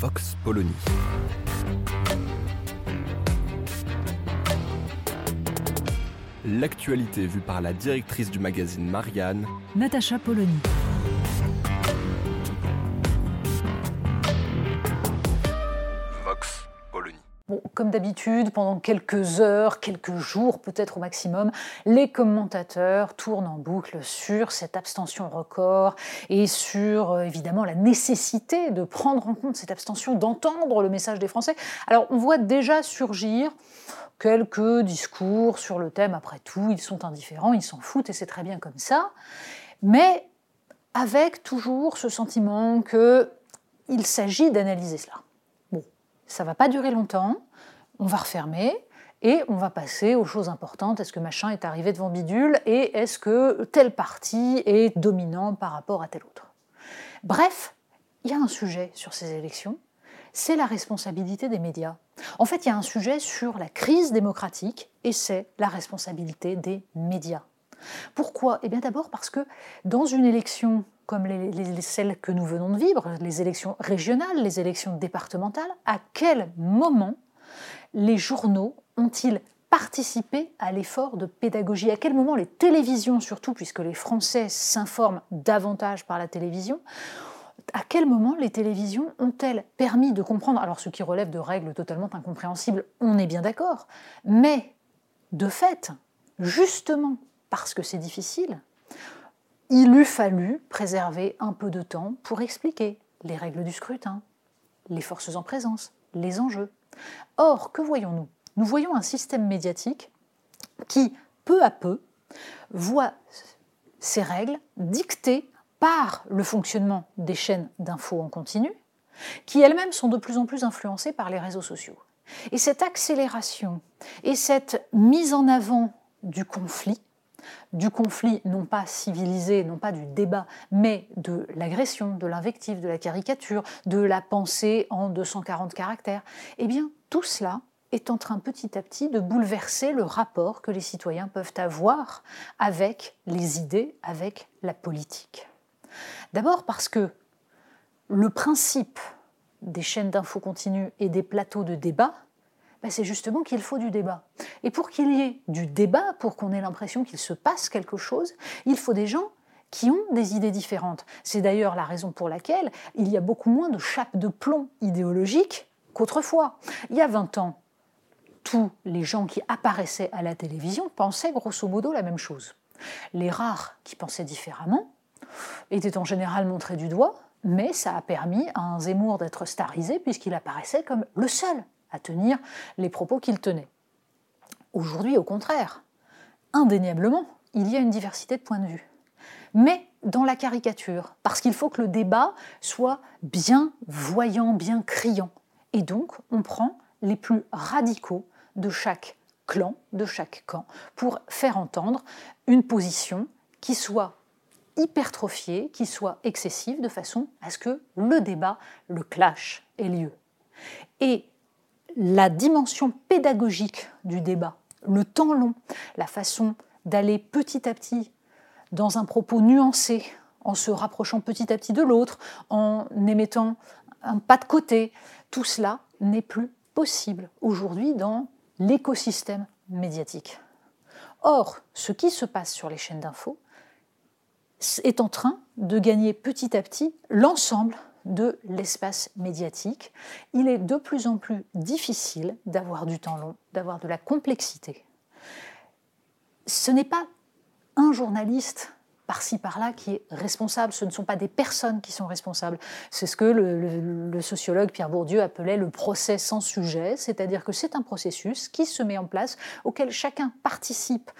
Vox Polony. L'actualité vue par la directrice du magazine Marianne, Natacha Polony. Comme d'habitude, pendant quelques heures, quelques jours peut-être au maximum, les commentateurs tournent en boucle sur cette abstention record et sur euh, évidemment la nécessité de prendre en compte cette abstention, d'entendre le message des Français. Alors on voit déjà surgir quelques discours sur le thème, après tout, ils sont indifférents, ils s'en foutent et c'est très bien comme ça, mais avec toujours ce sentiment qu'il s'agit d'analyser cela. Ça va pas durer longtemps, on va refermer et on va passer aux choses importantes. Est-ce que machin est arrivé devant bidule et est-ce que tel parti est dominant par rapport à tel autre? Bref, il y a un sujet sur ces élections, c'est la responsabilité des médias. En fait, il y a un sujet sur la crise démocratique et c'est la responsabilité des médias. Pourquoi? Eh bien d'abord parce que dans une élection comme les, les- celles que nous venons de vivre, les élections régionales, les élections départementales, à quel moment les journaux ont-ils participé à l'effort de pédagogie? À quel moment les télévisions, surtout puisque les Français s'informent davantage par la télévision, à quel moment les télévisions ont-elles permis de comprendre, alors ce qui relève de règles totalement incompréhensibles, on est bien d'accord, mais de fait, justement parce que c'est difficile, il eût fallu préserver un peu de temps pour expliquer les règles du scrutin, les forces en présence, les enjeux. Or, que voyons-nous? Nous voyons un système médiatique qui, peu à peu, voit ces règles dictées par le fonctionnement des chaînes d'infos en continu, qui elles-mêmes sont de plus en plus influencées par les réseaux sociaux. Et cette accélération et cette mise en avant du conflit, du conflit non pas civilisé, non pas du débat, mais de l'agression, de l'invective, de la caricature, de la pensée en 240 caractères, eh bien tout cela est en train petit à petit de bouleverser le rapport que les citoyens peuvent avoir avec les idées, avec la politique. D'abord parce que le principe des chaînes d'infos continues et des plateaux de débat, ben, c'est justement qu'il faut du débat. Et pour qu'il y ait du débat, pour qu'on ait l'impression qu'il se passe quelque chose, il faut des gens qui ont des idées différentes. C'est d'ailleurs la raison pour laquelle il y a beaucoup moins de chape de plomb idéologique qu'autrefois. Il y a 20 ans, tous les gens qui apparaissaient à la télévision pensaient grosso modo la même chose. Les rares qui pensaient différemment étaient en général montrés du doigt, mais ça a permis à un Zemmour d'être starisé puisqu'il apparaissait comme le seul à tenir les propos qu'il tenait. Aujourd'hui, au contraire, indéniablement, il y a une diversité de points de vue. Mais dans la caricature, parce qu'il faut que le débat soit bien voyant, bien criant. Et donc, on prend les plus radicaux de chaque clan, de chaque camp, pour faire entendre une position qui soit hypertrophiée, qui soit excessive, de façon à ce que le débat, le clash, ait lieu. Et la dimension pédagogique du débat, le temps long, la façon d'aller petit à petit dans un propos nuancé, en se rapprochant petit à petit de l'autre, en émettant un pas de côté, tout cela n'est plus possible aujourd'hui dans l'écosystème médiatique. Or, ce qui se passe sur les chaînes d'infos est en train de gagner petit à petit l'ensemble de l'espace médiatique. Il est de plus en plus difficile d'avoir du temps long, d'avoir de la complexité. Ce n'est pas un journaliste par-ci par-là qui est responsable, ce ne sont pas des personnes qui sont responsables. C'est ce que le, sociologue Pierre Bourdieu appelait le procès sans sujet, c'est-à-dire que c'est un processus qui se met en place, auquel chacun participe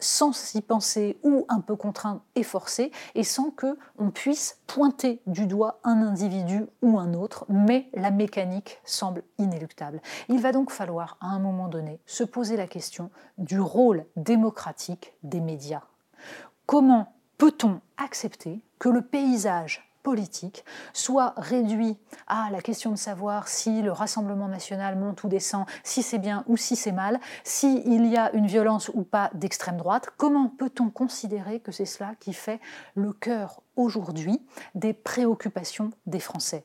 sans s'y penser ou un peu contraint et forcé, et sans que on puisse pointer du doigt un individu ou un autre, mais la mécanique semble inéluctable. Il va donc falloir à un moment donné se poser la question du rôle démocratique des médias. Comment peut-on accepter que le paysage politique soit réduit à la question de savoir si le Rassemblement national monte ou descend, si c'est bien ou si c'est mal, s'il y a une violence ou pas d'extrême droite. Comment peut-on considérer que c'est cela qui fait le cœur aujourd'hui des préoccupations des Français?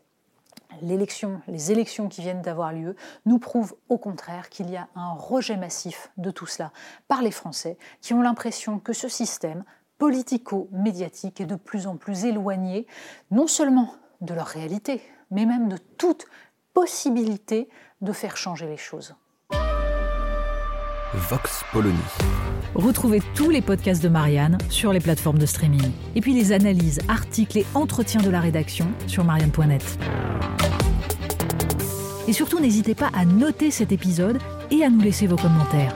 Les élections qui viennent d'avoir lieu nous prouvent au contraire qu'il y a un rejet massif de tout cela par les Français qui ont l'impression que ce système politico-médiatique est de plus en plus éloigné non seulement de leur réalité, mais même de toute possibilité de faire changer les choses. Vox Polony. Retrouvez tous les podcasts de Marianne sur les plateformes de streaming. Et puis les analyses, articles et entretiens de la rédaction sur marianne.net. Et surtout, n'hésitez pas à noter cet épisode et à nous laisser vos commentaires.